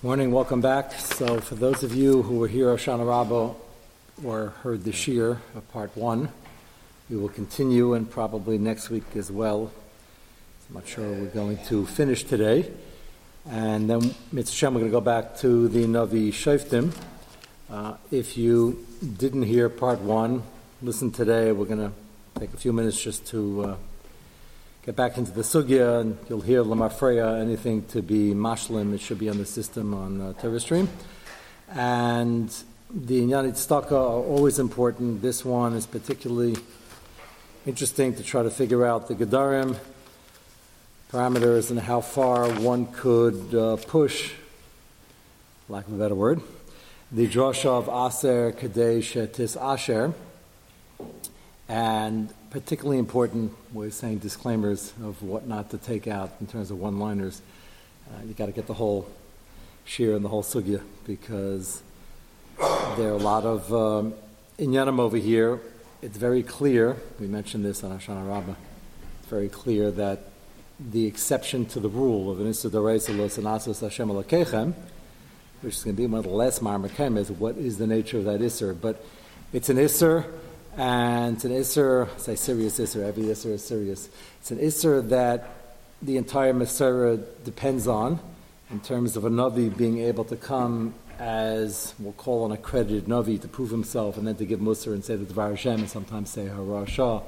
Morning, welcome back. So, for those of you who were here Hoshana Rabbah or heard the Shir of part one, we will continue and probably next week as well. I'm not sure we're going to finish today. And then, Mitzvah we're going to go back to the Navi Shoftim. Uh, if you didn't hear part one, listen today. We're going to take a few minutes just to uh, get back into the sugya, and you'll hear lamafreya, anything to be mashlim, it should be on the system on uh, TerraStream. And the Inyanit Staka are always important. This one is particularly interesting to try to figure out the Gedarim, parameters, and how far one could uh, push, lack of a better word, the drasha of Aser Kadesh Tis Asher. And particularly important, we're saying disclaimers of what not to take out in terms of one liners. Uh, you got to get the whole shear and the whole sugya because there are a lot of um, inyanim over here. It's very clear, we mentioned this on Hoshana Rabbah, it's very clear that the exception to the rule of an Hashem which is going to be one of the last Marmakem, is what is the nature of that Isser. But it's an Isser and it's an Isser, say serious Isser, every Isser is serious. It's an Isser that the entire Masorah depends on in terms of a Navi being able to come as we'll call an accredited Navi to prove himself and then to give Musar and say the Dvar Hashem and sometimes say Hara Shah.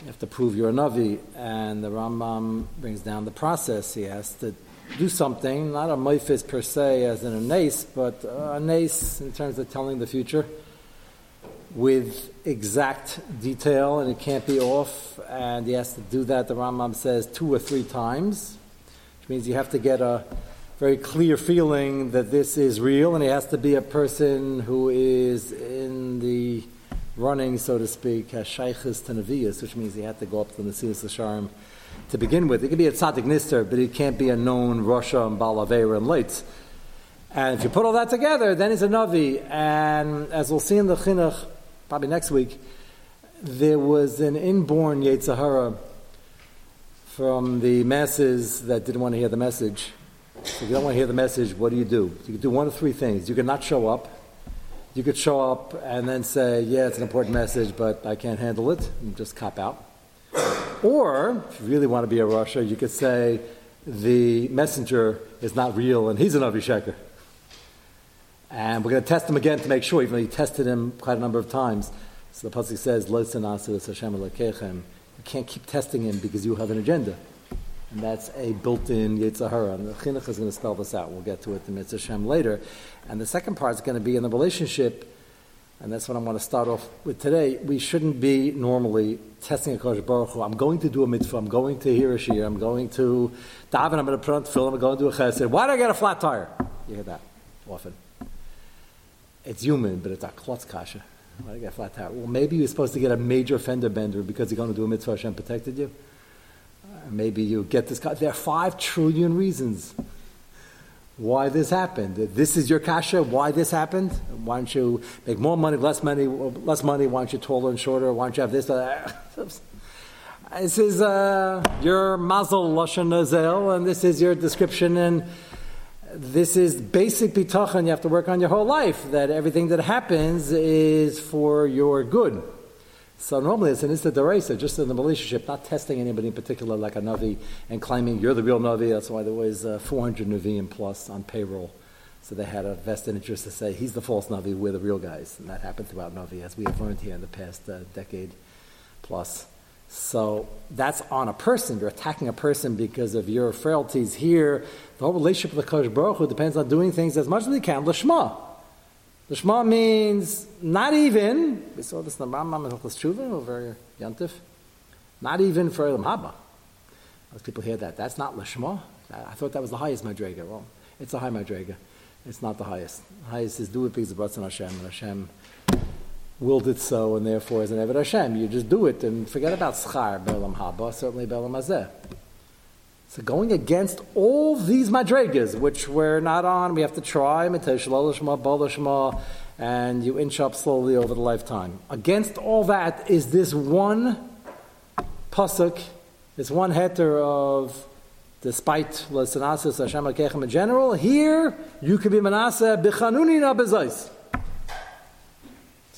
You have to prove you're a Navi. And the Rambam brings down the process. He has to do something, not a Maifis per se as in a nace, but a nace in terms of telling the future with exact detail and it can't be off, and he has to do that, the Rambam says, two or three times, which means you have to get a very clear feeling that this is real, and he has to be a person who is in the running, so to speak, has Nevi'as, which means he had to go up to the Nesilas Sharm to begin with. It could be a tzaddik nister, but it can't be a known Russia and Balavera and Leitz. And if you put all that together, then he's a Navi. And as we'll see in the Chinuch, probably next week, there was an inborn Yetzirah from the masses that didn't want to hear the message. If you don't want to hear the message, what do you do? You can do one of three things. You can not show up. You could show up and then say, yeah, it's an important message, but I can't handle it, and just cop out. Or, if you really want to be a Russia, you could say, the messenger is not real and he's an Avisheker. And we're going to test him again to make sure, even though he tested him quite a number of times. So the Pasuk says, You can't keep testing him because you have an agenda. And that's a built-in Yetzirah. And the Chinuch is going to spell this out. We'll get to it in Mitzvah Shem later. And the second part is going to be in the relationship, and that's what I want to start off with today. We shouldn't be normally testing a Kodesh Baruch Hu. I'm going to do a mitzvah. I'm going to hear a shir. I'm going to daven. I'm going to put on film. I'm going to do a chesed. Why do I get a flat tire? You hear that often. It's human, but it's a klotz kasha. Why get flat tire? Well, maybe you're supposed to get a major fender bender because you're going to do a mitzvah Hashem protected you. Uh, maybe you get this. There are five trillion reasons why this happened. This is your kasha. Why this happened? Why don't you make more money, less money, less money? Why aren't you taller and shorter? Why don't you have this? Uh, this is uh, your mazel lashon nazel, and this is your description and this is basic bitachon you have to work on your whole life, that everything that happens is for your good. So normally it's an instant just in the relationship, not testing anybody in particular like a Navi and claiming you're the real Navi. That's why there was uh, 400 Naviim plus on payroll. So they had a vested interest to say he's the false Navi, we're the real guys. And that happened throughout Navi, as we have learned here in the past uh, decade plus. So that's on a person. You're attacking a person because of your frailties. Here, the whole relationship with the Kodesh Baruch Hu depends on doing things as much as we can. Lishma. Lishma means not even. We saw this in the Rambam and Tshuva over Yantif. Not even for Elam Haba. Most people hear that. That's not Lishma. I thought that was the highest Madrega. Well, it's a high Madrega. It's not the highest. The highest is do it because of Ratzon Hashem. And Hashem willed it so, and therefore, as an Eved Hashem, you just do it and forget about schar, be'olam haba, certainly be'olam hazeh. So going against all these madregas, which we're not on, we have to try, and you inch up slowly over the lifetime. Against all that is this one pasuk, this one heter of despite Lasanasis Hashem Akechem in general, here you can be Manasseh Bichanunina Bezais.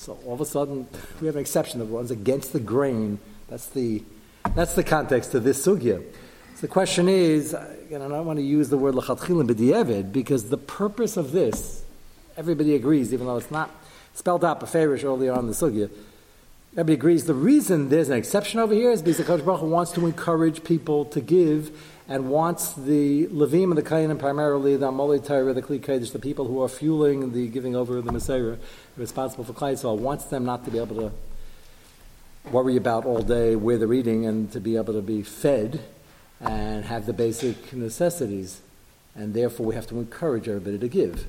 So all of a sudden, we have an exception that runs against the grain. That's the, that's the context of this sugya. So the question is, again, I don't want to use the word lachatchilim b'di'evid because the purpose of this, everybody agrees, even though it's not spelled out beferish earlier on in the sugya, everybody agrees the reason there's an exception over here is because Baruch Hu wants to encourage people to give and wants the Levim and the Kainim, primarily the Amoli Torah, the Kli Kodesh, the people who are fueling the giving over of the Mesorah, responsible for Klal Yisrael, wants them not to be able to worry about all day where they're eating and to be able to be fed and have the basic necessities. And therefore, we have to encourage everybody to give.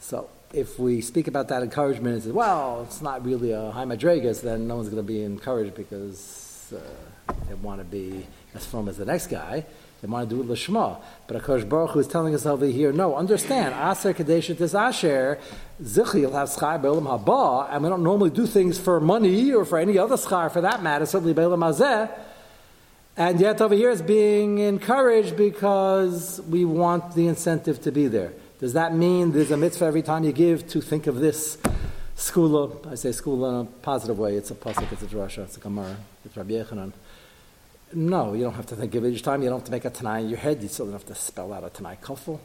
So, if we speak about that encouragement and say, well, it's not really a high madrigas, then no one's going to be encouraged because uh, they want to be as firm as the next guy. They want to do it lishma. But Akash Baruch Hu is telling us over here, no, understand, Aser Kadesha Tis Asher, Zichi, you'll have schar Be'olam Haba, and we don't normally do things for money or for any other schar for that matter, certainly Be'olam Hazeh. And yet over here it's being encouraged because we want the incentive to be there. Does that mean there's a mitzvah every time you give to think of this skula? I say skula in a positive way. It's a pasuk, it's a drasha, it's a gemara, it's Rabbi Yochanan. No, you don't have to think of it each time. You don't have to make a Tanai in your head. You still don't have to spell out a Tanai kafel.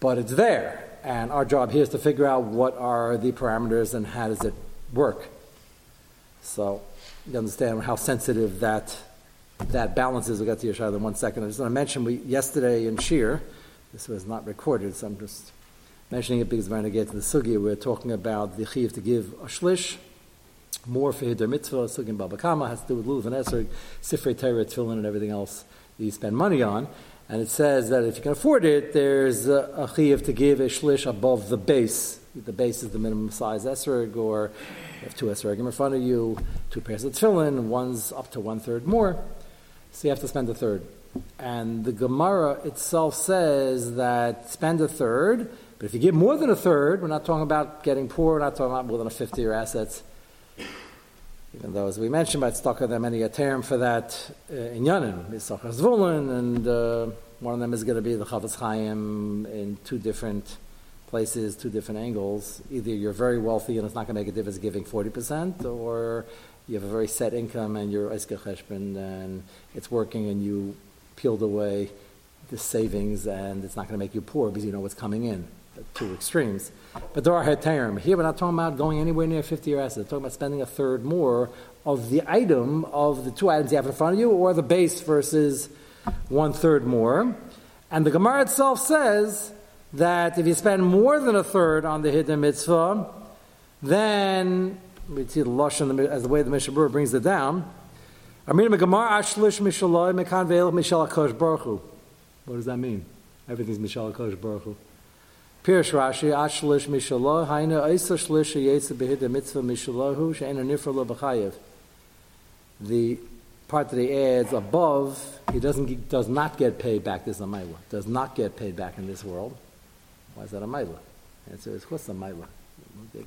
But it's there. And our job here is to figure out what are the parameters and how does it work. So you understand how sensitive that that balance is. We'll get to Yeshua in one second. I just want to mention we yesterday in Shir, this was not recorded, so I'm just mentioning it because we're going to get to the sugi. We're talking about the chiv to give a shlish more for Hider Mitzvah, Sugim Bava Kamma, has to do with Lulav and Esrog, Sifrei Torah, Tefillin, and everything else that you spend money on. And it says that if you can afford it, there's a, a chiv to give a shlish above the base. The base is the minimum size esrog, or you have two esrogim in front of you, two pairs of tefillin, one's up to one third more. So you have to spend a third. And the Gemara itself says that spend a third, but if you give more than a third, we're not talking about getting poor, we're not talking about more than a fifth of your assets even though, as we mentioned, by Tzedakah, there are many a term for that uh, in Yanim, Yisachar Zvulun, and uh, one of them is going to be the Chafetz Chaim in two different places, two different angles. Either you're very wealthy and it's not going to make a difference giving 40%, or you have a very set income and you're Cheshbon and it's working and you peeled away the savings and it's not going to make you poor because you know what's coming in The two extremes. But there are heterim. Here we're not talking about going anywhere near 50 year assets. We're talking about spending a third more of the item of the two items you have in front of you, or the base versus one third more. And the Gemara itself says that if you spend more than a third on the hidden mitzvah, then we see the lashon as the way the Mishabur brings it down. What does that mean? Everything's Mishal Kosh Baruch Hu. Pirish Rashi, Ashlish Mishalah, Haina Isa Shlish Yetsa Behid Mitzvah Mishalahu, Shaina Nifra B'chayev. The part that he adds above, he doesn't does not get paid back. This is a Maila. Does not get paid back in this world. Why is that a Maila? So it's what's a Maila? Why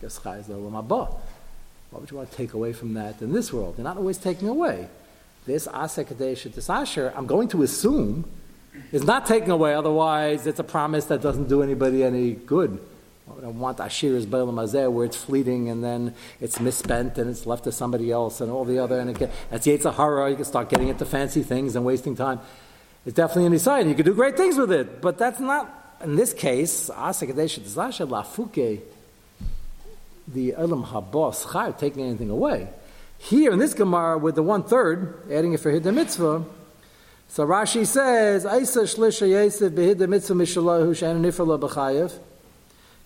would you want to take away from that in this world? You're not always taking away. This Asek Asher, I'm going to assume is not taken away, otherwise it's a promise that doesn't do anybody any good. I don't want Ashir's Bailam Azeh where it's fleeting and then it's misspent and it's left to somebody else and all the other, and it get, that's you can start getting into fancy things and wasting time. It's definitely an side. You can do great things with it, but that's not, in this case, Lafuke, the Elam Habos taking anything away. Here in this Gemara, with the one third, adding it for Hidden Mitzvah, so Rashi says, Aisa shlisha yesef behid mitzvah mishalahu she'en nifra b'chayev.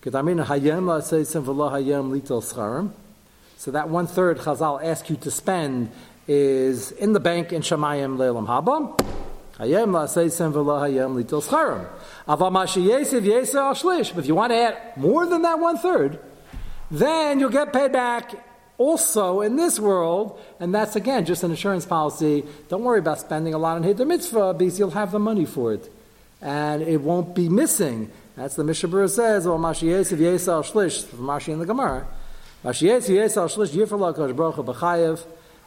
Kedamin hayem la'aseisim v'lo hayem litel scharim. So that one third Chazal ask you to spend is in the bank in Shemayim le'elam haba. Hayem la'aseisim v'lo hayem litel scharim. Aval mashi yesef yesef al shlish. But if you want to add more than that one third, then you'll get paid back also in this world, and that's again just an insurance policy. Don't worry about spending a lot on Hiddur Mitzvah because you'll have the money for it. And it won't be missing. That's the Mishabura says, oh, well, Mashi Yesiv Yesal Shlish, from Mashi in the Gemara. Mashi Yesal Shlish, Yifrala Kosh Baruch B'chayev.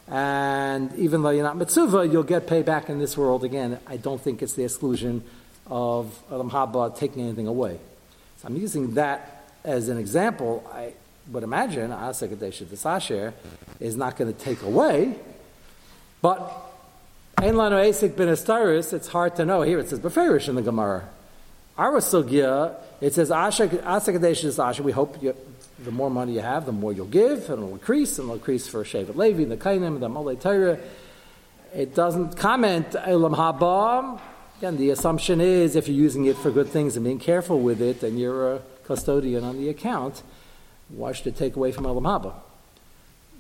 And even though you're not mitzvah, you'll get payback in this world. Again, I don't think it's the exclusion of Adam Haba taking anything away. So I'm using that as an example. I would imagine Asa Kadesha Asher is not going to take away, but Ein Lano Asik Ben it's hard to know. Here it says Beferish in the Gemara. Our Sugya, it says Asa Kadesha Asher. We hope you, the more money you have, the more you'll give, and it'll increase, and it'll increase for Shevet Levi, the Kainim, the Molei Torah. It doesn't comment Elam Haba. Again, the assumption is if you're using it for good things and being careful with it, and you're a custodian on the account, why should it take away from Elam Haba?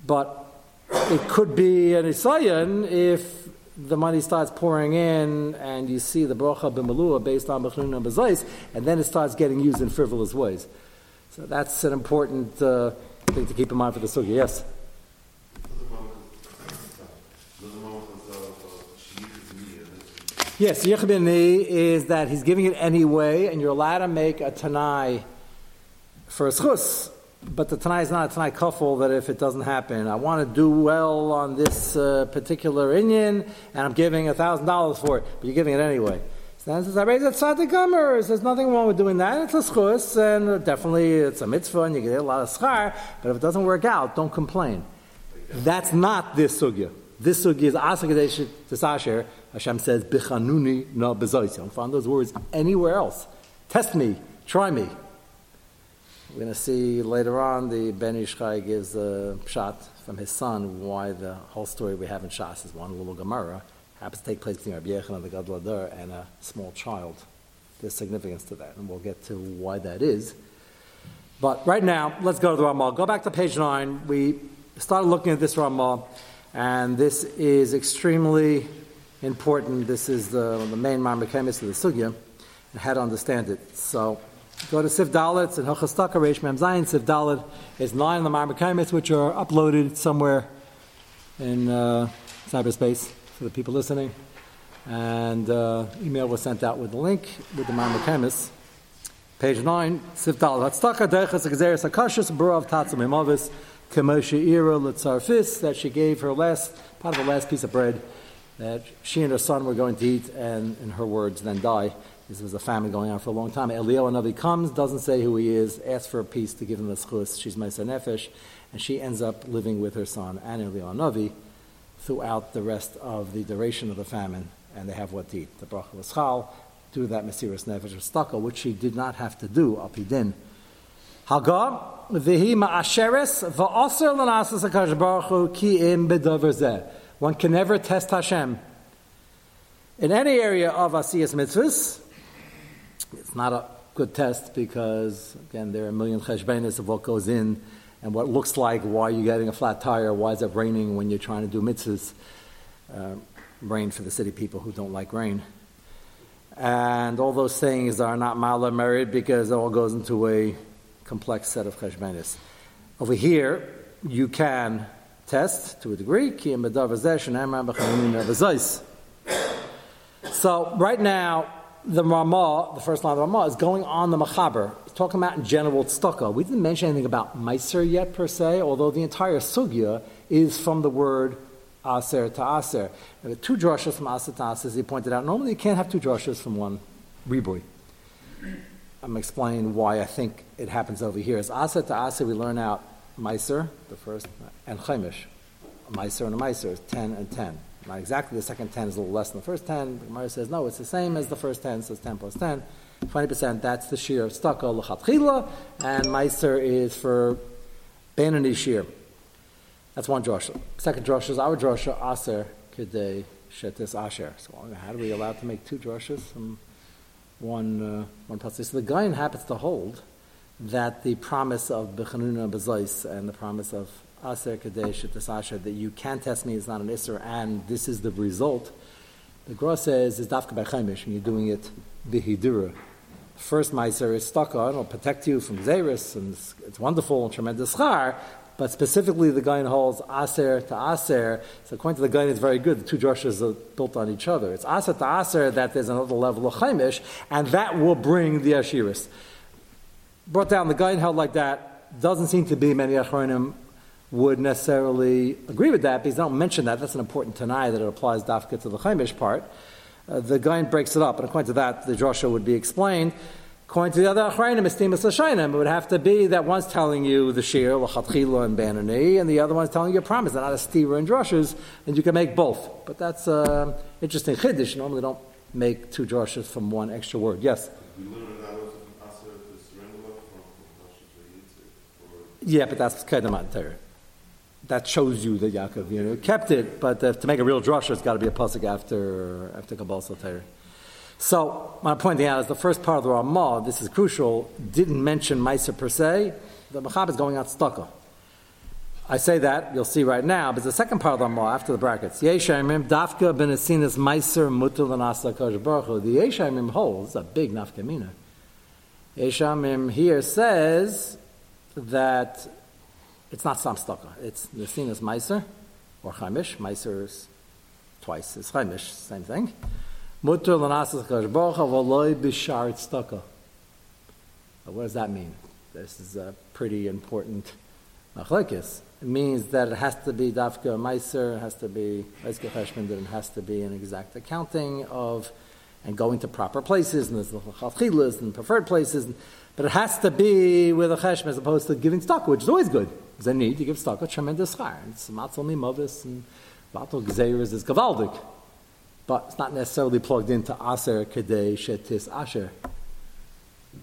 But it could be an Isayan if the money starts pouring in and you see the bracha b'malua based on bechlun and bezais, and then it starts getting used in frivolous ways. So that's an important uh, thing to keep in mind for the sugi. Yes. Yes, Yichbini is that he's giving it anyway, and you're allowed to make a Tanai for a schus, but the Tanai is not a Tanai kafel that if it doesn't happen, I want to do well on this uh, particular Indian, and I'm giving $1,000 for it, but you're giving it anyway. So then says, I raise a tzaddik gomer. There's nothing wrong with doing that. It's a schus, and definitely it's a mitzvah, and you get a lot of schar. But if it doesn't work out, don't complain. That's not this sugya. This sugya is asakadesh tisasher. Hashem says, "Bichanuni na bezoyis." You don't find those words anywhere else. Test me, try me. We're going to see later on the Ben Ish Chai gives a shot from his son why the whole story we have in Shas is one little Gemara happens to take place between Rabbi Yechon and the Gadol and a small child. There's significance to that, and we'll get to why that is. But right now, let's go to the Ramah. Go back to page 9. We started looking at this Ramah, and this is extremely important. This is the, the main Marmachemis of the Sugya, and how to understand it. So go to Sif Dalit and Hilchastaka Reish Mem Zayin. Sif Dalit is nine of the Marmachemis, which are uploaded somewhere in uh, cyberspace for the people listening. And uh, email was sent out with the link with the Chemis. Page 9, Siftal. Hatztaka Deichas Exeris Akashis Burav Tatzim Imovis Kamosha Ira Litzarfis that she gave her last, part of the last piece of bread that she and her son were going to eat and, in her words, then die. This was a famine going on for a long time. Eliyahu Navi comes, doesn't say who he is, asks for a piece to give him the schus. She's Mesa Nefesh, and she ends up living with her son and Eliyahu Navi throughout the rest of the duration of the famine, and they have what to eat. The bracha was chal, do that Mesiris Nefesh Staka, which she did not have to do, apidin. Haga, v'hi ma'asheres, v'aser l'nasas HaKadosh Baruch Hu ki im bedover. One can never test Hashem. In any area of Asiyas mitzvahs, it's not a good test because, again, there are a million cheshbenis of what goes in and what looks like why you're getting a flat tire, why is it raining when you're trying to do mitzvahs, uh, rain for the city people who don't like rain. And all those things are not mala merit because it all goes into a complex set of cheshbenis. Over here, you can test to a degree. So right now, the Ramah, the first line of the Ramah, is going on the Machaber, talking about in general tzedakah. We didn't mention anything about Meiser yet per se, although the entire sugya is from the word aser to aser. There are two drushes from aser to aser, as he pointed out. Normally you can't have two drushes from one ribui. I'm explaining why I think it happens over here. As aser to aser, we learn out Meiser, the first, and Chaimish. Meiser and a Meiser, 10 and 10. Not exactly the second 10 is a little less than the first 10. The Gemara says, no, it's the same as the first 10, so it's 10 plus 10. 20%, that's the shear of staka l'chatchila, and meiser is for Benani shear. That's one drosha. Second drosha is our drosha, aser kedei shetis asher. So how do we allow to make two droshas from one, uh, one pasuk? So the guy happens to hold that the promise of bechanuna bezais and the promise of aser kadesh shetis that you can test me is not an isser, and this is the result. The Gra says is dafka b'chaimish, and you're doing it bihidura first Meiser is stuck on, it'll protect you from Xeris, and it's, it's wonderful and tremendous char, but specifically the Gain holds Aser to Aser. So according to the Gain, it's very good. The two drushes are built on each other. It's Aser to Aser that there's another level of Chaimish, and that will bring the Ashiris. Brought down, the Gain held like that. Doesn't seem to be many Achronim would necessarily agree with that because they don't mention that. That's an important Tanai that it applies dafka to the Chaimish part. Uh, the Gain breaks it up, and according to that, the drasha would be explained. According to the other Achrayim, Estimus Lashainim, it would have to be that one's telling you the Shir, Lachatchila, and Banani, and the other one's telling you a promise. They're not a stira and and you can make both. But that's uh, interesting chiddush. Normally, don't make two drushes from one extra word. Yes? Yeah, but that's Kedem Torah. That shows you that Yaakov you know, kept it, but uh, to make a real drasha, it's got to be a pasuk after after Kabbalah Torah. So, what I'm pointing out is the first part of the Ramah, this is crucial, didn't mention Maisa per se. The Machab is going out stucco. I say that, you'll see right now, but the second part of the Ramah, after the brackets, Yeshayimim, Dafka ben Asinas Meiser Mutul and Asa Baruch The Yeshayimim holds a big nafkamina. Yeshayimim here says that it's not samstaka. It's the It's Asinas Meiser, or Chaimish. Meiser is twice, it's Chaimish, same thing. Mutter l'nasas kashbocha tztaka. What does that mean? This is a pretty important machlekes. It means that it has to be dafka meiser, it has to be meisker cheshman, it has to be an exact accounting of and going to proper places, and there's the and preferred places, but it has to be with a cheshman as opposed to giving stock, which is always good. Because they need to give stock a tremendous char. It's matzal mimavis and vatal gzeiras is gavaldik but it's not necessarily plugged into Aser Kedei Shetis Asher.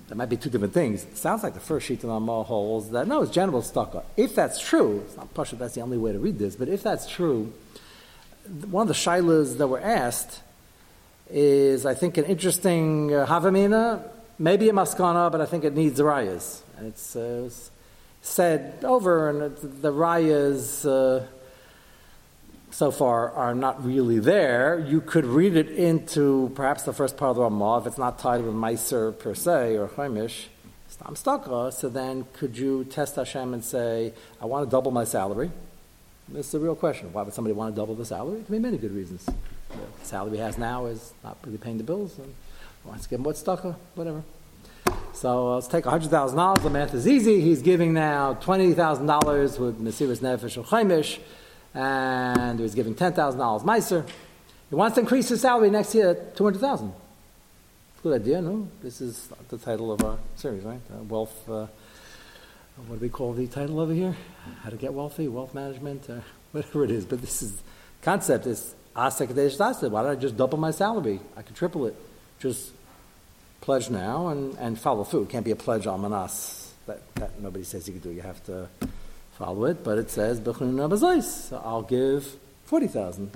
That might be two different things. It sounds like the first sheet in Amal holds that no, it's general stucco. If that's true, it's not Pasha, that's the only way to read this, but if that's true, one of the shilas that were asked is, I think, an interesting uh, Havamina, maybe a Maskana, but I think it needs rayas. It's uh, said over, and the rayas. Uh, so far are not really there. You could read it into perhaps the first part of the Ramah, if it's not tied with Meiser per se or Chaimish, Stam Stakra, so then could you test Hashem and say, I want to double my salary? This is a real question. Why would somebody want to double the salary? There can be many good reasons. The salary he has now is not really paying the bills, and wants to get more stucco, whatever. So uh, let's take $100,000. The math is easy. He's giving now $20,000 with Mesiris Nefesh Chaimish and he's giving $10,000 Meiser. He wants to increase his salary next year 200000 Good idea, no? This is the title of our series, right? Uh, wealth, uh, what do we call the title over here? How to get wealthy, wealth management, uh, whatever it is. But this is, concept is, Why don't I just double my salary? I could triple it. Just pledge now and, and follow through. It can't be a pledge on manas. That, that nobody says you can do. You have to follow it, but it says So I'll give forty thousand,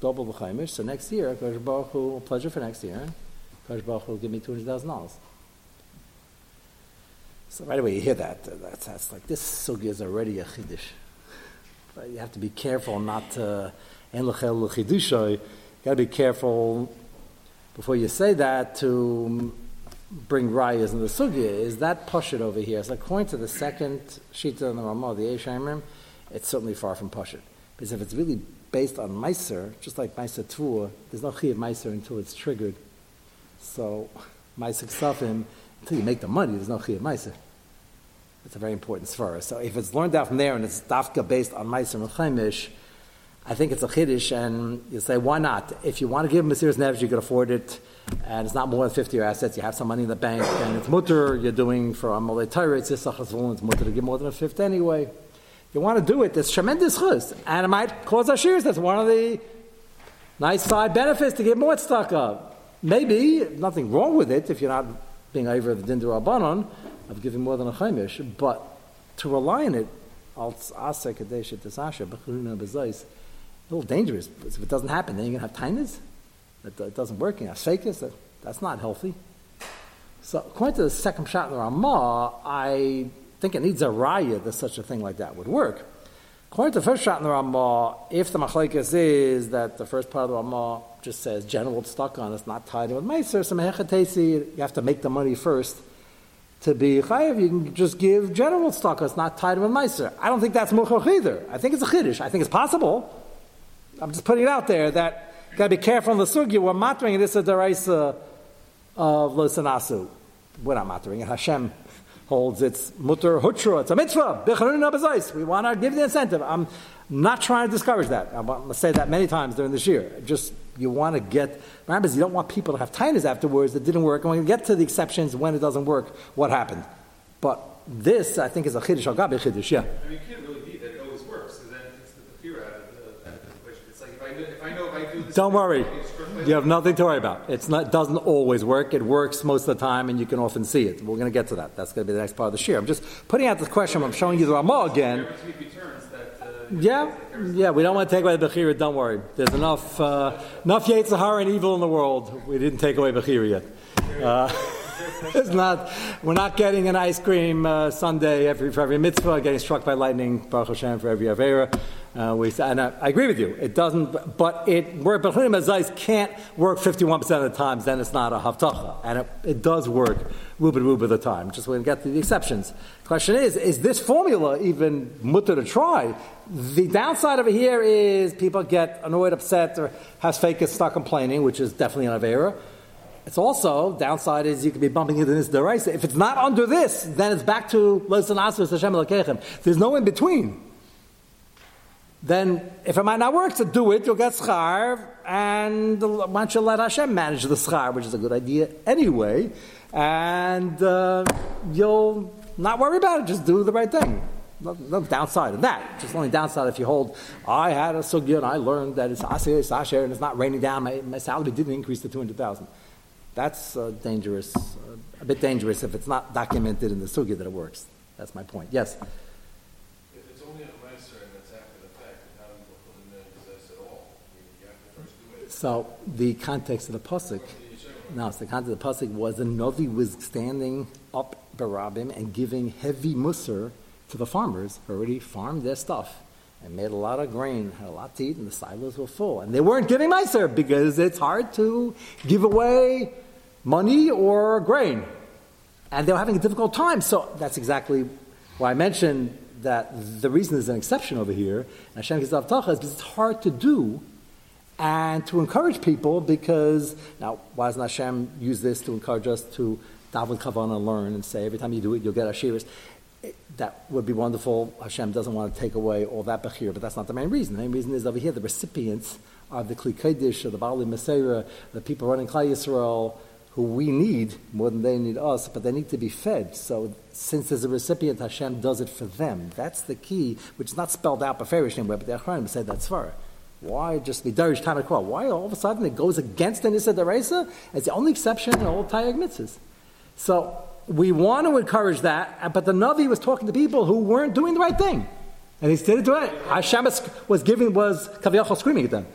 double the chaimish. So next year, Kosh Baruch Hu will pleasure for next year. Kosh Baruch Hu will give me two hundred thousand dollars. So right away you hear that. That's, that's like this sugi is already a chiddush. But you have to be careful not to You got to be careful before you say that to bring rayas in the sugya is that pashit over here. So according to the second shita in the Ramah, the Eishayimrim, it's certainly far from pashit. Because if it's really based on meiser, just like meiser tvua, there's no chi of meiser until it's triggered. So meiser ksafim, until you make the money, there's no chi of meiser. It's a very important svara. So if it's learned out from there and it's dafka based on meiser and I think it's a chiddush, and you say, why not? If you want to give serious nevish, you can afford it, and it's not more than 50 year assets, you have some money in the bank, and it's mutter, you're doing for Amalei Torah, it's Yisachas it's mutter to give more than a fifth anyway. You want to do it, there's tremendous chus, and it might cause Ashirs. That's one of the nice side benefits to get more stuck up. Maybe, nothing wrong with it if you're not being over the Dindur Abanon of giving more than a Chaimish, but to rely on it, als Asa Kadesh Tasasha, Bechurina Bezais, a little dangerous. If it doesn't happen, then you're going to have tinnitus. It, it doesn't work. You have shakus. That, that's not healthy. So, according to the second shot in the Ramah, I think it needs a raya that such a thing like that would work. According to the first shot in the Ramah, if the machlekes is that the first part of the Ramah just says general stuck on, it's not tied in with meiser, some hechatesi, you have to make the money first to be chayiv, you can just give general stock. It's not tied in with meiser. I don't think that's muchach either. I think it's a chiddush. I think it's possible. I'm just putting it out there that you got to be careful in the sugya. We're mattering this is a deraisa of losanasu. We're not mattering it. Hashem holds it's mutter hutra, it's a mitzvah, we want to give the incentive. I'm not trying to discourage that. I'm going to say that many times during this year. Just, you want to get, remember, you don't want people to have tinus afterwards that didn't work. And when you get to the exceptions, when it doesn't work, what happened. But this, I think, is a chiddush, al gabi chiddush, yeah. I mean, you can't really be that it always works, because then it takes the fear out of the, equation. It's like if I, if I know if I do this... Don't worry. You have nothing to worry about. It's not, doesn't always work. It works most of the time, and you can often see it. We're going to get to that. That's going to be the next part of the shir. I'm just putting out this question. I'm showing you the Ramah again. Yeah, yeah. We don't want to take away the Bechira. Don't worry. There's enough uh, enough Yetzirah and evil in the world. We didn't take away Bechira yet. Uh, it's not. We're not getting an ice cream uh, Sunday every, for every mitzvah. Getting struck by lightning, Baruch Hashem, for every avera. Uh, we, and I, I, agree with you. It doesn't, but it where Bechinim Azais can't work 51% of the times, then it's not a Havtacha. And it, it does work ruba ruba of the time. Just going to get to the exceptions. The question is, is this formula even mutter to try? The downside it here is people get annoyed, upset, or has fake start complaining, which is definitely an Avera. It's also, downside is you could be bumping into this deraisa. If it's not under this, then it's back to Lesan Asr Hashem There's no in between then if it might not work to do it, you'll get schar, and why don't you let Hashem manage the schar, which is a good idea anyway, and uh, you'll not worry about it, just do the right thing. No, no, downside of that. Just only downside if you hold, I had a sugya and I learned that it's asir, it's asher, and it's not raining down, my, my salary didn't increase to 200,000. That's uh, dangerous, uh, a bit dangerous if it's not documented in the sugya that it works. That's my point. Yes? So the context of the pasuk, no, so the context of the pasuk was the Novi was standing up Barabim and giving heavy musr to the farmers who already farmed their stuff and made a lot of grain, had a lot to eat, and the silos were full. And they weren't giving Meiser because it's hard to give away money or grain. And they were having a difficult time. So that's exactly why I mentioned that the reason there's an exception over here, and Hashem is because it's hard to do and to encourage people because now why doesn't Hashem use this to encourage us to daven kavanah and learn and say every time you do it you'll get ashiras. That would be wonderful. Hashem doesn't want to take away all that bechir, but that's not the main reason. The main reason is over here the recipients are the Kli Kodesh, or the Bali Masera, the people running Klal Yisrael, who we need more than they need us, but they need to be fed. So since there's a recipient, Hashem does it for them. That's the key, which is not spelled out by Farish anywhere, but the Achronim said that's far. Why just be Darish Tanakwa? Why all of a sudden it goes against the Nisa Deraisa? It's the only exception in all Taryag mitzvahs. So we want to encourage that, but the Navi was talking to people who weren't doing the right thing. And he did it to it. Hashem was giving, was Kaviyachal screaming at them.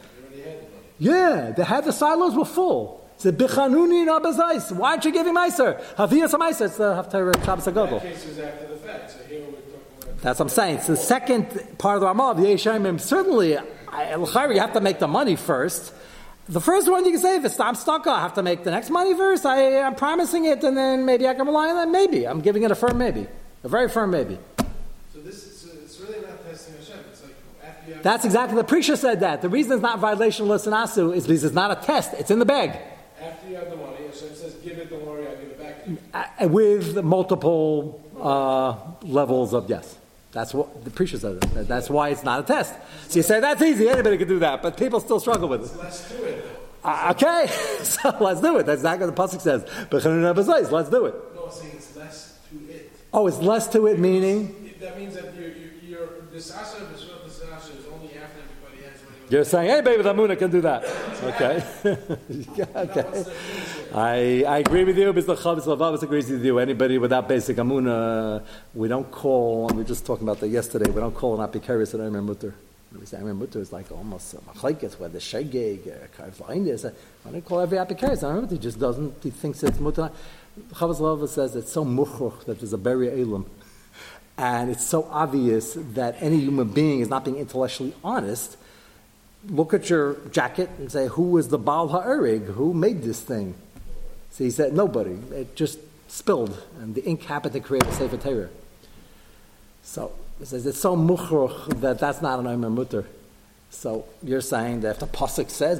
Yeah, they had the silos were full. He said, Bichanuni nabazais. Why aren't you giving Meiser? Haviyas Meiser. It's the Haftarah Shabbos Agadol. That's what I'm saying. It's the second part of the Ramah, the Yeshayim, certainly you have to make the money first. The first one you can say, if I'm stuck, I have to make the next money first. I, am promising it, and then maybe I can rely on that. Maybe I'm giving it a firm maybe, a very firm maybe. So this is so it's really not testing Hashem. It's like after you have That's exactly the preacher said that. The reason it's not violation of Lisanasu is because it's not a test. It's in the bag. After you have the money, Hashem says, "Give it, don't worry, I'll give it back to you." Uh, with multiple uh, levels of yes. That's what the preacher said. That's why it's not a test. So you say that's easy. Anybody can do that, but people still struggle with it. Let's do it. Uh, okay, so let's do it. That's not what the pasuk says. But let's do it. No, I'm saying it's less to it. Oh, it's less to it, meaning. That means that you're, you're, asher, this asher is only after everybody has. You're saying anybody with Amuna can do that. Okay. okay. I, I agree with you. Mr. Chovos Halevavos agrees with you. Anybody without basic amuna, uh, we don't call. We were just talking about that yesterday. We don't call an apikaris an Eimer Mutter. We say Eimer Mutter is like almost a machlekes where the shegeg, uh, karvlindis. Uh, why don't call every apikaris? Eimer Mutter He just doesn't. He thinks it's mutter. Chavis says it's so muchuch that there's a beri elam. And it's so obvious that any human being is not being intellectually honest. Look at your jacket and say, who was the Baal Ha'erig? Who made this thing? So he said, nobody. It just spilled, and the ink happened to create a Sefer Torah. So he says, it's so muchruch that that's not an Omer Mutter. So you're saying that if the Pasuk says,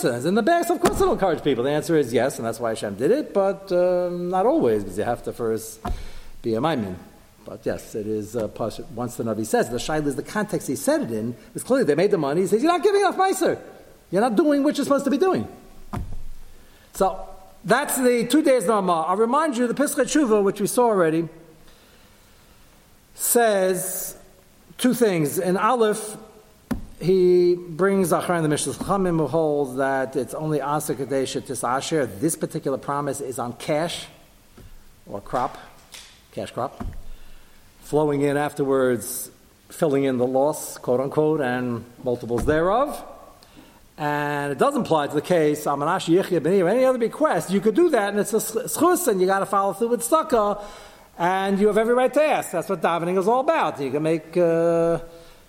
says in the backs, of course it'll encourage people. The answer is yes, and that's why Hashem did it, but um, not always, because you have to first be a maimin. But yes, it is uh, once the Navi says the shaila is the context he said it in. It's clearly they made the money. He says you're not giving enough meiser. You're not doing what you're supposed to be doing. So that's the two days Ramah. I'll remind you the Pischei Tshuva, which we saw already, says two things. In Aleph, he brings Achar the Mishnah Chamim who holds that it's only Asa Kadesha Tisasher. This particular promise is on cash or crop, cash crop, flowing in afterwards, filling in the loss, quote unquote, and multiples thereof. And it doesn't apply to the case, Amanash Yechia or any other bequest. You could do that, and it's a schus, and you got to follow through with sukkah, and you have every right to ask. That's what davening is all about. You can make. Uh,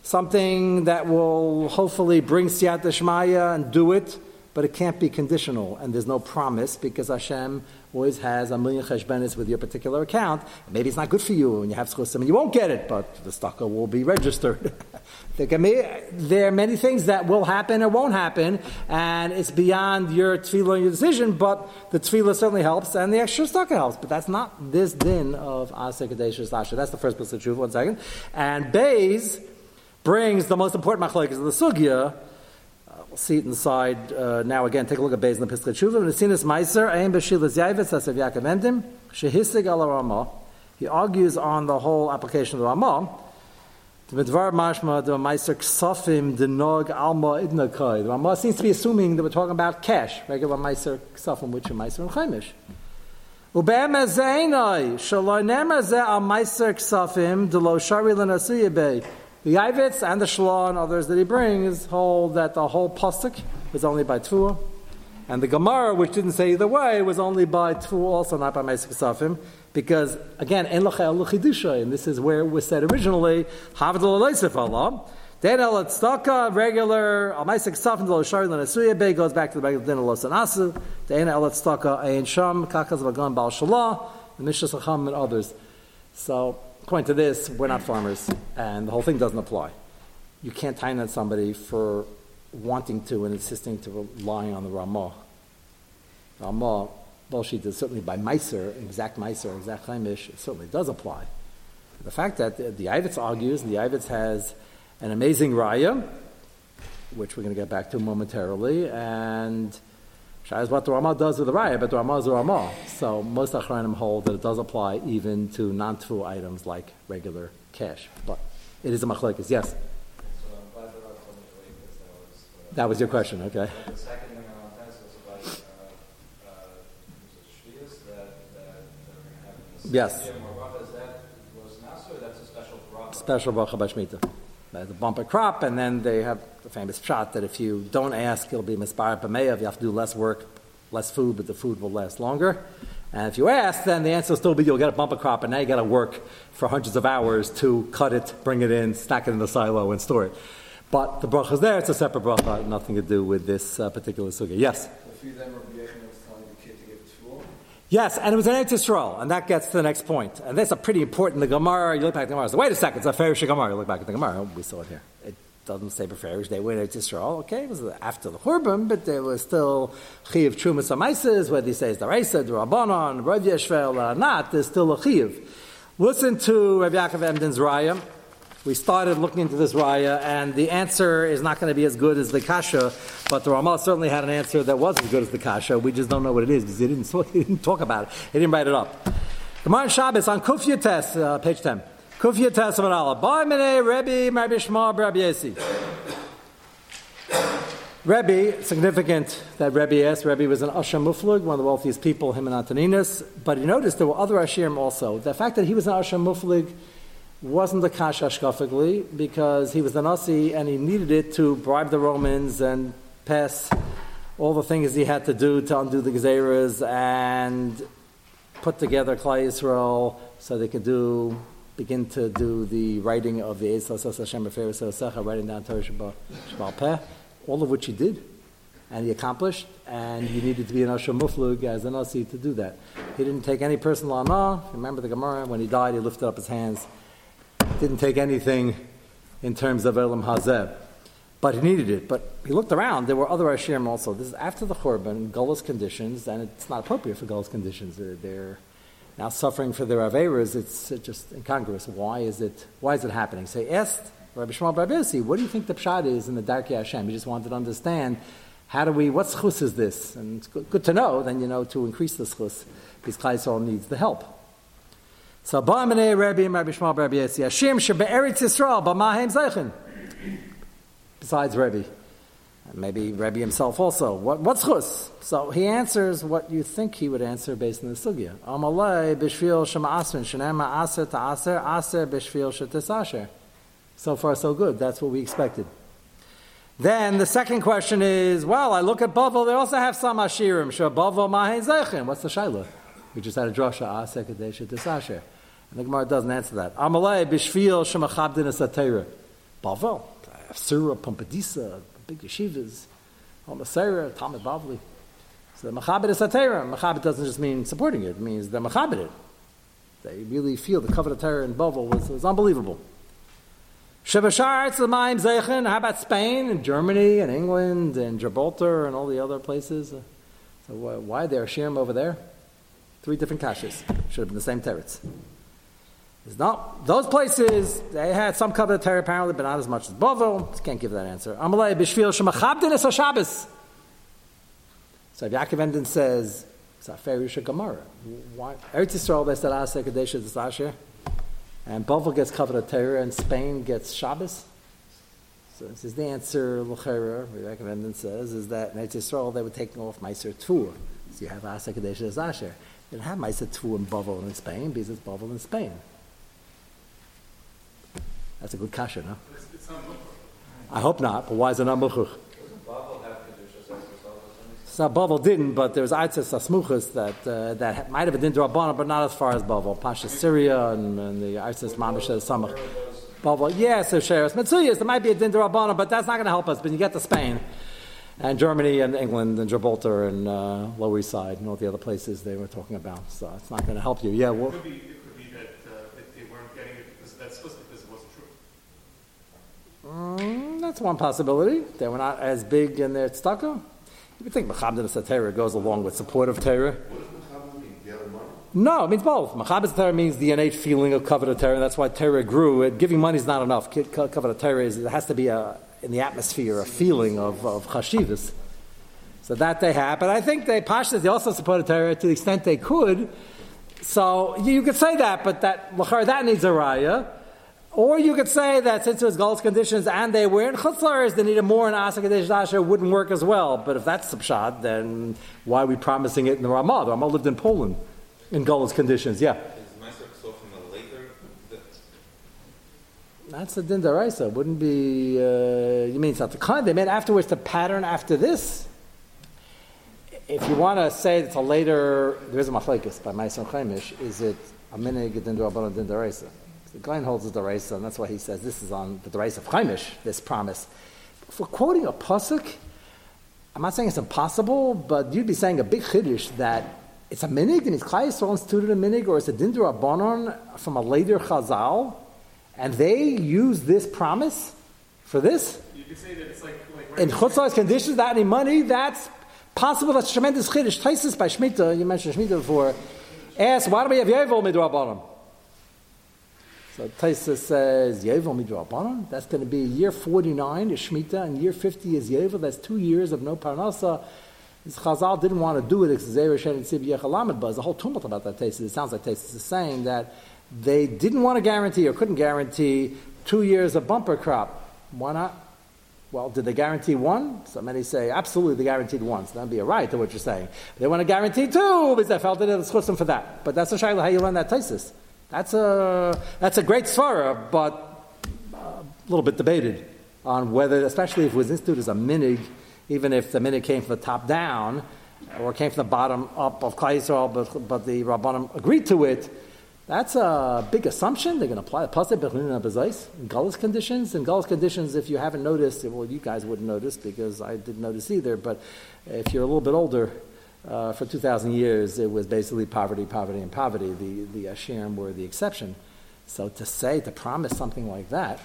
something that will hopefully bring siyat Shmaya and do it, but it can't be conditional, and there's no promise because Hashem always has a million cheshbenis with your particular account. Maybe it's not good for you, and you have schusim, and you won't get it, but the stocker will be registered. there, can be, there are many things that will happen or won't happen, and it's beyond your tefillah and your decision, but the tefillah certainly helps, and the extra stocker helps, but that's not this din of Aseh Kadesh That's the first piece of truth, one second. And Bays, brings the most important machlokes of the sugya. Uh, we'll see it inside uh, now. Again, take a look at Beis in the Pischei Tshuva. Nesinas Meiser Ein B'Shilas Yavetz Asav Yaakov Emden Shehisig Al Ramah. He argues on the whole application of the Ramah. The Dvar Mashma, the Meister Ksafim, the Nog Alma Idnakai. The Ramah seems to be assuming that we're talking about cash, regular Meister Ksafim, which are Meister and Chaimish. The Yavetz and the Shalon, others that he brings, hold that the whole Pusik is only by Tfuah. And the Gemara, which didn't say either way, was only by Tfuah, also not by Meisik Safim, because again, En Chidusha, and this is where it was said originally, Havdul Aleisif Allah. Then El Tzedakah, regular, Amaisik Safin, Del Shari, Lenasuya Bay, goes back to the regular dinner Los Anasu. Then El Tzedakah, Ein Sham, Kakaz Vagan, Baal Shalah, the Mishnah Sacham, and others. So, according to this, we're not farmers, and the whole thing doesn't apply. You can't tie on somebody for wanting to and insisting to rely on the Ramah. Ramah, bullshit is certainly by Meiser, exact Meiser, exact Chaimish, certainly does apply. The fact that the, the Yavetz argues, and the Yavetz has an amazing raya, which we're going to get back to momentarily, and Shai is what the Ramah does with the Raya, but the Ramah is the Ramah. So most Achranim hold that it does apply even to non tfu items like regular cash. But it is a machlekes, yes. That was your question, okay. The second thing I want to ask was about uh, uh, Yes. Special bracha by Shemitah the bumper crop, and then they have the famous shot that if you don't ask, it'll be mispar b'meyav. You have to do less work, less food, but the food will last longer. And if you ask, then the answer will still be you'll get a bumper crop, and now you got to work for hundreds of hours to cut it, bring it in, stack it in the silo, and store it. But the bracha is there; it's a separate bracha, nothing to do with this uh, particular suga. Yes. Yes, and it was an Eretz and that gets to the next point. And that's a pretty important, the Gemara, you look back at the Gemara, so wait a second, it's a Farish Gemara, you look back at the Gemara, we saw it here. It doesn't say Befarish, they went to Israel. okay, it was after the Churban, but there was still Chiv Trumas Amaises, whether he says the Reisa, the Rabbanon, Rav Yeshvel, or not, there's still a Chiv. Listen to Rav Yaakov Emden's Raya, we started looking into this raya, and the answer is not going to be as good as the kasha, but the Ramah certainly had an answer that was as good as the kasha. We just don't know what it is because he didn't, he didn't talk about it. He didn't write it up. Gemara Shabbos on Kufya Test, uh, page 10. Kufya Test of an Allah. Ba mine Rebbe, Rabbi Shema. Rebbe, significant that Rebbe asked. Rebbe was an Asher Muflug, one of the wealthiest people, him and Antoninus. But you notice there were other Ashirim also. The fact that he was an Asher Muflug wasn't the kasha shkafically because he was the Nasi and he needed it to bribe the Romans and pass all the things he had to do to undo the Gezeras and put together Klal Yisrael so they could do begin to do the writing of the Esas Hashem writing down Torah Shebaal Peh, all of which he did and he accomplished, and he needed to be an Asher Muflug as an Nasi to do that. He didn't take any personal honor. Remember the Gemara, when he died, he lifted up his hands didn't take anything in terms of Elam Hazeh. But he needed it. But he looked around. There were other Ashirim also. This is after the Churban, Galus conditions, and it's not appropriate for Galus conditions. They're, now suffering for their averas, it's just incongruous. Why is it? Why is it happening? So he asked Rabbi Yishmael Bar Yossi, what do you think the pshat is in the Darkei Hashem? He just wanted to understand how do we, what schus is this? And it's good, to know, then you know to increase the schus, because Klai needs the help. So, Ba'amanei Rabbi and Rabbi Yishmael Bar Yossi, Hashem shebe'eretz Yisrael, ba'mahem zeichen. Besides Rabbi. Maybe Rebbe himself also. What, what's chus? So he answers what you think he would answer based on the sugya. Amalei b'shvil shema asrin shenema aser ta'aser aser b'shvil shetisasher. So far, so good. That's what we expected. Then the second question is, well, I look at Bavel, they also have some Ashirim. Shah Bavel Mahen Zeichen. What's the Shaila? We just had a drasha, Aser Kadesha Tisasher. And the Gemara doesn't answer that. Amalei b'shvil shema chabdin esatera. Bavel, Surah, Pumbedisa, big yeshivas, Homasera, Talmud Bavli. So the Machabit is Satera. Machabit doesn't just mean supporting it, it means they're Machabit They really feel the covenant of terror in Bavel was, was unbelievable. Shabashar Tzlamayim Zeichen, how about Spain and Germany and England and Gibraltar and all the other places? So why there Shirim over there? Three different kashas. Should have been the same terrets. It's not those places. They had some covenant terror apparently, but not as much as Bovel. Can't give that answer. Amalei es. So if Yaakov says it's a Ferisha Gemara, why Eretz Yisrael they said Aseh Kadesh Asher, and Bovel gets covenant terror and Spain gets Shabbos. So this is the answer. L'chera, Yaakov Emden says is that in Eretz Yisrael they were taking off Meiser Tur. So you have Aseh Kadesh Asher. You don't have Meiser in Bovel in Spain because it's Bovel in Spain. That's a good kasha, no? I hope not, but why is it not muchuch? So Bavel didn't, but there's Aitzes Asmuchas that uh, that might have been Rabbanon, but not as far as Bavel. Pasha Syria and, and the Aitzes Mamish Samach. Bavel, yes, so Sheres Mitzuyas, there might be a Din Rabbanon, but that's not going to help us. But you get to Spain and Germany and England and Gibraltar and uh, Lower East Side and all the other places they were talking about. So it's not going to help you. Yeah, well, it could be, it could be that, uh, that they weren't getting it because that's supposed because it wasn't true. Mm, that's one possibility. They were not as big in their tzedakah. You would think Machabdin Satera goes along with support of Torah. No, it means both. Machabit Torah means the innate feeling of covenant Torah. That's why Torah grew. Giving money is not enough. Covenant Torah is, it has to be a, in the atmosphere, a feeling of, of chashivas. So that they have. But I think they, Pashas, they also supported Torah to the extent they could. So you could say that, but that, that needs a raya. Or you could say that since it was Galus conditions and they were in Chutzlars, they needed more in Asa Kadesh Dasher wouldn't work as well. But if that's pshat, then why are we promising it in the Ramah? The Ramah lived in Poland in Galus conditions, yeah. That's the din daraisa. Wouldn't be. Uh, you mean it's not the kind they made afterwards the pattern after this? If you want to say it's a later, there is a machlekes by Ma'aser Chaimish. Is it a minig din daraisa din daraisa? The Glein holds the Daraisa, and that's why he says this is on the Daraisa of Chaimish, this promise. For quoting a pasuk, I'm not saying it's impossible, but you'd be saying a big chiddush that it's a minig, and it's Klal Yisrael instituted a minig, or it's a dindur abonon from a later chazal, and they use this promise for this? You could say that it's like... like in chutzlah's conditions, that any money, that's possible, that's tremendous chiddush. Taisis by Shemitah, you mentioned Shemitah before, ask, why do we have Yevel midrabanon? So Taisa says, Yevel midrabanan, that's going to be year 49 is Shemitah, and year 50 is Yevel, that's two years of no Parnasa. This Chazal didn't want to do it because There's a whole tumult about that Taisa. It sounds like Taisa is saying that they didn't want to guarantee or couldn't guarantee two years of bumper crop. Why not? Well, did they guarantee one? So many say absolutely they guaranteed one. So that'd be a right to what you're saying. They want to guarantee two because they felt that it was for that. But that's a shayla how you learn that tesis. That's a, that's a great svara, but a little bit debated on whether, especially if it was instituted as a minig, even if the minig came from the top down or came from the bottom up of Klal Yisrael, but, but the Rabbanim agreed to it, that's a big assumption. They're going to apply the pasuk in Galus conditions. In Galus conditions, if you haven't noticed, well, you guys wouldn't notice because I didn't notice either. But if you're a little bit older, uh, for 2,000 years, it was basically poverty, poverty, and poverty. The, the Ashirim were the exception. So to say, to promise something like that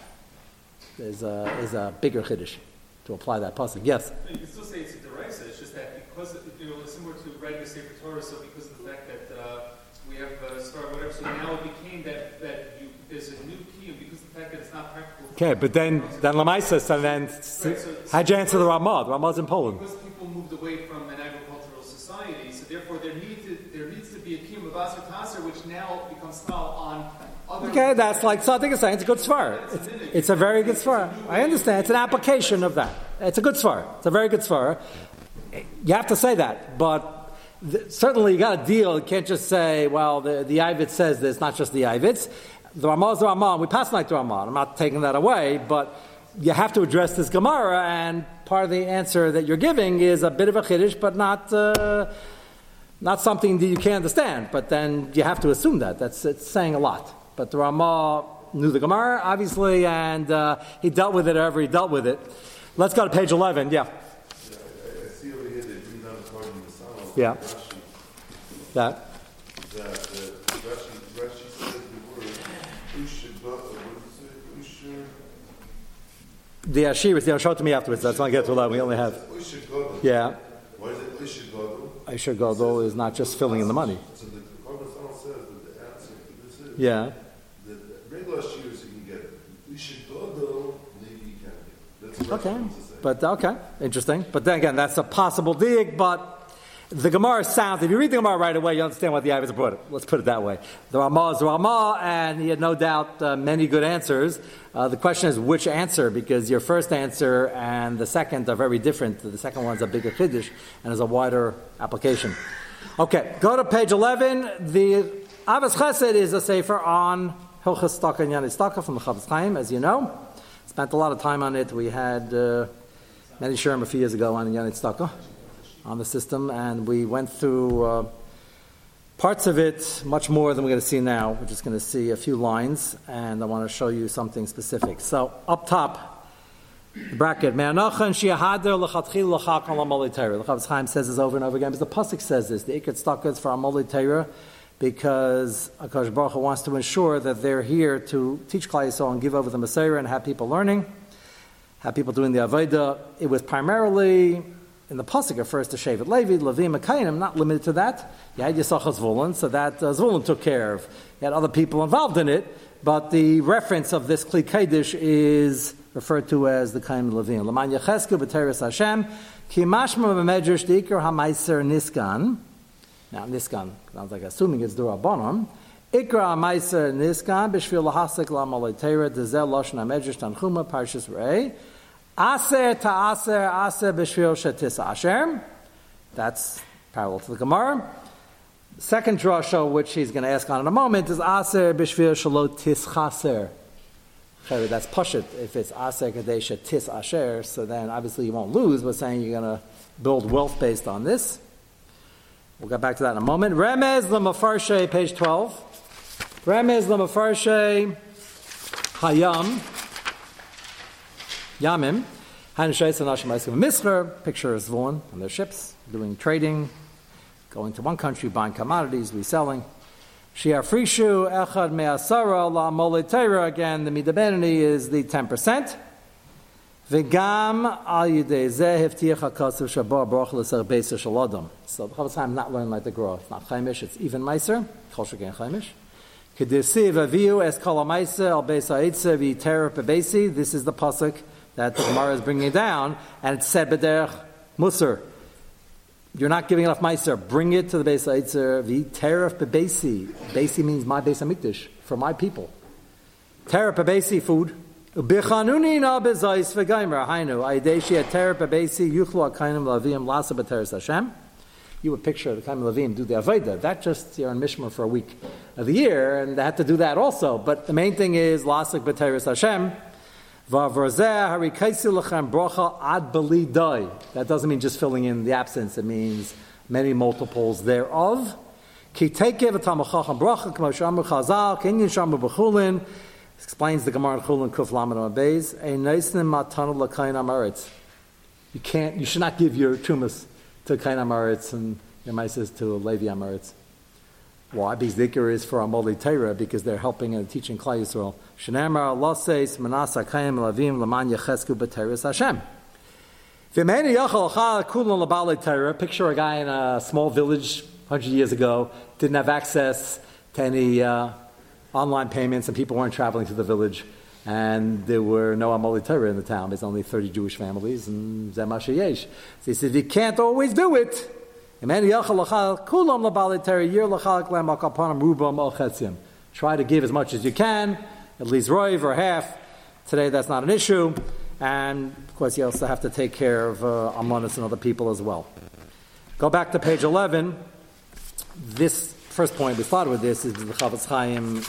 is a, is a bigger chiddush to apply that pasuk. Yes? You still say it's a deraisa, it's just that because, you know, similar to regular Sefer Torah, so because of the fact that uh, we have uh, star whatever. So now it became that that you, there's a new and because of the fact that it's not practical. Okay, but then then Lamaisa, and then so- how'd you answer the Ramah? The Ramah's in Poland. Because people moved away from an agricultural society, so therefore there needs to, there needs to be a kiyum of Aser Taser, which now becomes small on other. Okay, that's like so I think saying it's a good svar. It's, it's a very good svar. I understand. It's an application of that. It's a good svar. It's a very good svar. You have to say that, but certainly you got to deal. You can't just say, well, the the Yavetz says this, not just the Yavetz. The Ramah is the Ramah. We pass like the Ramah. I'm not taking that away, but you have to address this Gemara, and part of the answer that you're giving is a bit of a chiddush, but not. Uh, not something that you can't understand, but then you have to assume that. That's it's saying a lot. But the Ramah knew the Gemara, obviously, and uh, he dealt with it however he dealt with it. Let's go to page 11. Yeah. I see over here they bring down part of the sound. Yeah. Rashi, That. that uh, Rashi, Rashi says the word what does it say? The show to me afterwards. That's not get to 11. We only have. Yeah. Why is it Usha Godel? Aisha Gadol is not just filling in the money. So the Sound says that the answer to this is Yeah. the regular shears you can get it. Usha Godel, maybe you can't get it. That's what Okay. Rashi wants to say. But okay. Interesting. But then again, that's a possible dig, but. The Gemara sounds, if you read the Gemara right away, you understand what the Ivers brought it. Let's put it that way. The Ramah is the Ramah, and he had no doubt uh, many good answers. Uh, the question is which answer, because your first answer and the second are very different. The second one's a bigger Kiddush and has a wider application. Okay, go to page 11. The Ahavas Chesed is a sefer on Hilchas Staka and Staka from the Chafetz Chaim, as you know. Spent a lot of time on it. We had uh, many Sherm a few years ago on Yanit Staka on the system, and we went through uh, parts of it much more than we're going to see now. We're just going to see a few lines, and I want to show you something specific. So, up top, the bracket, Me'anachan shi'ahader l'chatchil l'chak al. The Chafetz says this over and over again, because the Pasuk says this, the Ikat Staka is for amoli Torah, because Akash Baruch Hu wants to ensure that they're here to teach Klal and give over the Messiah and have people learning, have people doing the Avodah. It was primarily in the pasuk refers to Shevet Levi, Levim, Akainim, not limited to that. You had Yisachar Zvulun, so that uh, Zvulun took care of. You had other people involved in it, but the reference of this Kli Kedesh is referred to as the Kaim Levim. Laman Yechesku B'teres Hashem, Ki Mashma B'medrash Dikar HaMaiser Niskan. Now, Niskan, sounds like assuming it's Durabanon. Ikra HaMaiser Niskan, B'shvil Lahasek Lamalei Teira, Dezel Lashon HaMedrash Tanchuma, Parshas Re'eh. Aser ta'aser aser b'shvil shetis asher. That's parallel to the Gemara. Second drasha, which he's going to ask on in a moment, is aser b'shvil shalot tis chaser. That's pashut. If it's aser kadesha tis asher, so then obviously you won't lose. We're saying you're going to build wealth based on this. We'll get back to that in a moment. Remez lemafarshe, page 12. Remez lemafarshe hayam. Yamim, Han Shais and Ashim Eiskim picture of Zvon on their ships, doing trading, going to one country, buying commodities, reselling. Shia Frishu, Echad Me'asara, La Mole Teira, again, the Midabenini is the 10%. V'gam al yidei zeh hiftiach hakasav shabah baruch l'ser beiser shalodom. So the Chafetz Chaim not learning like the Gra. It's not Chaimish, it's even Meiser, Kol Shegen Chaimish. Kedisiv aviu es kol ha'meiser al beis ha'itze v'yiterah bebeisi. This is the pasuk that the Gemara is bringing down, and it's said b'derech musar. You're not giving enough meiser. Bring it to the Beis Ha'itzer. V'teref bebeisi. Beisi means my Beis Hamikdash, for my people. Teref bebeisi, food. B'chanuni na bezais. Hainu. Aideshi at teref bebeisi yuchlu akainim lavim lasa b'teres Hashem. You would picture the Kaim Levim do the Avodah. That just you're in Mishmar for a week of the year, and they had to do that also. But the main thing is Lasik B'teres Hashem. That doesn't mean just filling in the absence, it means many multiples thereof. Explains the Gemara in Chulin Kuf Lamed Beis. You can't, you should not give your tumas to Kain Amaretz and your mices to Levi Amaretz. Why? Because Dhikr is for Amoli Torah, because they're helping and teaching Klai Yisrael. Shenamar Loses Manasa Kayim Lavim Laman Yechesku B'Teres Hashem. Picture a guy in a small village 100 years ago, didn't have access to any uh, online payments, and people weren't traveling to the village. And there were no Amali Torah in the town. There's only 30 Jewish families, and Zemasha Yesh. So he said, you can't always do it. Try to give as much as you can, at least roiv or half. Today that's not an issue. And of course, you also have to take care of uh, Amonis and other people as well. Go back to page 11. This first point we started with this is the Chafetz Chaim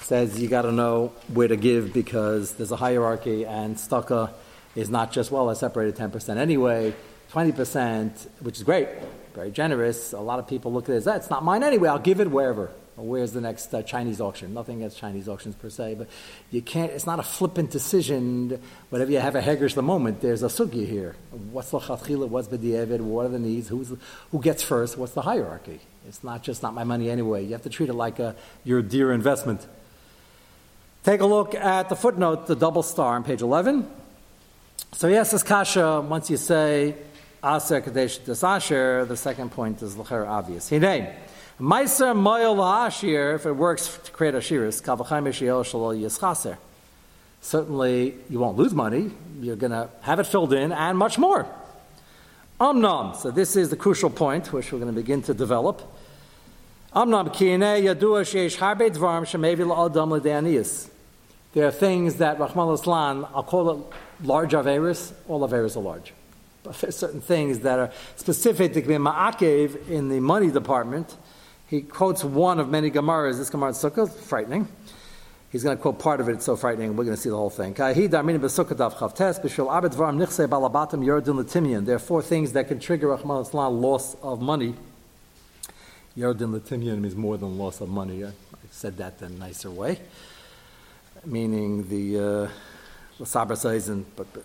says you got to know where to give because there's a hierarchy and staka is not just well I separated 10% anyway 20% which is great very generous. A lot of people look at it as that's not mine anyway I'll give it wherever. Where's the next uh, Chinese auction? Nothing against Chinese auctions per se but you can't it's not a flippant decision whatever you have a hegrish the moment there's a sugya here. What's the chatchila? What's the diavad what are the needs? Who's who gets first? What's the hierarchy? It's not just not my money anyway. You have to treat it like a your dear investment. Take a look at the footnote, the double star on page 11. So, yes, this kasha, once you say Aser Kadesh Asher, the second point is Lacher obvious. Hine, Meiser Moyel Ashir, if it works to create a shiris, Kavachim Shalol Yischaser. Certainly, you won't lose money. You're going to have it filled in and much more. Amnam. So, this is the crucial point, which we're going to begin to develop. Amnam Kiyane Yadua Sheish Harbe Dvarm Shemevi La'adam. There are things that Rahman Islam, I'll call it large Averis, all Averis are large. Certain things that are specific to Ma'akev in the money department. He quotes one of many Gemaras. This Gemara Sukkah, frightening. He's going to quote part of it, it's so frightening, we're going to see the whole thing. There are four things that can trigger Rahman loss of money. Yerdin Latimian means more than loss of money. I said that in a nicer way meaning the uh, Sabra and, but, but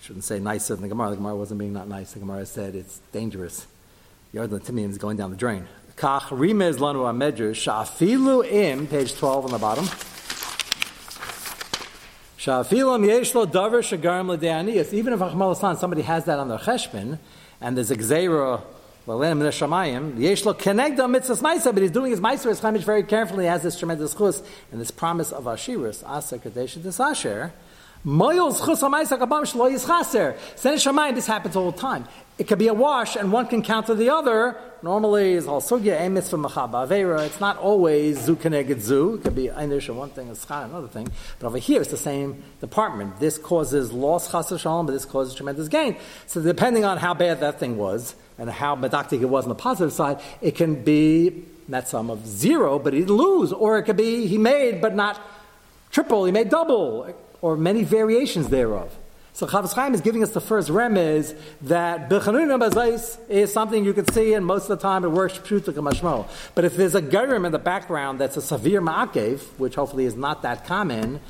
shouldn't say nicer than the Gemara. The Gemara wasn't being not nice. The Gemara said it's dangerous. Yard Latimian is going down the drain. Kach rimez lanu amedrash shafilu im page twelve on the bottom. Shafilu yeshlo davar shagarim l'deanias. Even if Achmal somebody has that on their cheshbon, and there's a gzeira but he's doing his Meiser Chaimish very carefully. He has this tremendous chus and this promise of Ashiris, Asa Kadesh Desasher. This happens all the time. It could be a wash, and one can counter the other. Normally, it's sugya emis from machaba avera. It's not always zu keneged zu. It could be einish one thing, and schar another thing. But over here, it's the same department. This causes loss chas shalom, but this causes tremendous gain. So depending on how bad that thing was and how medactic it was on the positive side, it can be net sum of zero, but he didn't lose, or it could be he made but not triple, he made double, or many variations thereof. So Chafetz Chaim is giving us the first remez that Bechanuna Bazais is something you can see, and most of the time it works Pshuta Kamashmo. But if there's a Gerim in the background that's a severe Ma'akev, which hopefully is not that common,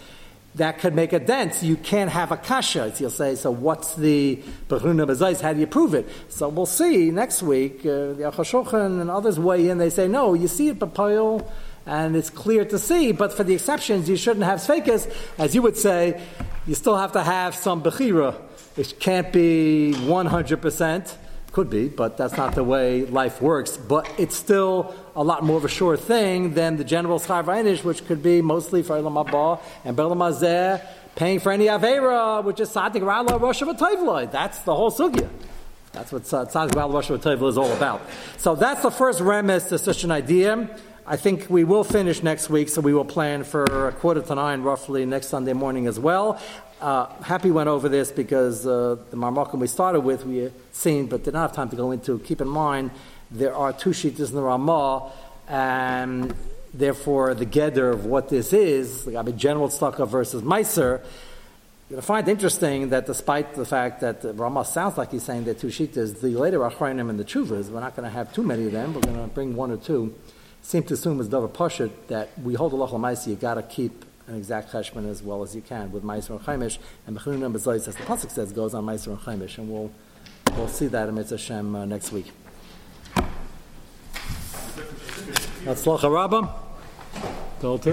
that could make a dent. You can't have a kasha. You'll say, so what's the Bechanuna Bazais? How do you prove it? So we'll see next week. Uh, the Achashochan and others weigh in. They say, no, you see it, Papoil and it's clear to see, but for the exceptions, you shouldn't have sfekas. As you would say, you still have to have some bechira. It can't be 100%. Could be, but that's not the way life works. But it's still a lot more of a sure thing than the general schar which could be mostly for Elam Abba and Belam Azeh, paying for any Avera, which is Sadik Rala Rosh That's the whole sugya. That's what Sadik Rala Rosh is all about. So that's the first remes to such an idea. I think we will finish next week, so we will plan for a quarter to nine roughly next Sunday morning as well. Uh, happy went over this because uh, the Marmokim we started with we seen, but did not have time to go into. Keep in mind there are two sheets in the Ramah, and therefore the gather of what this is, like mean, general tzedakah versus Meiser. You're going to find interesting that despite the fact that the Ramah sounds like he's saying that two shitas, the later Achronim and the Chuvas, we're not going to have too many of them. We're going to bring one or two seem to assume as Dover Pashit that we hold Lachal Maisi, you got to keep an exact cheshbon as well as you can with Meiser and Chaimish, and Bechunim and as the Pasuk says, goes on Meiser and Chaimish, and we'll, we'll see that in Mitzvah Hashem uh, next week. That's Rabbah. Go to.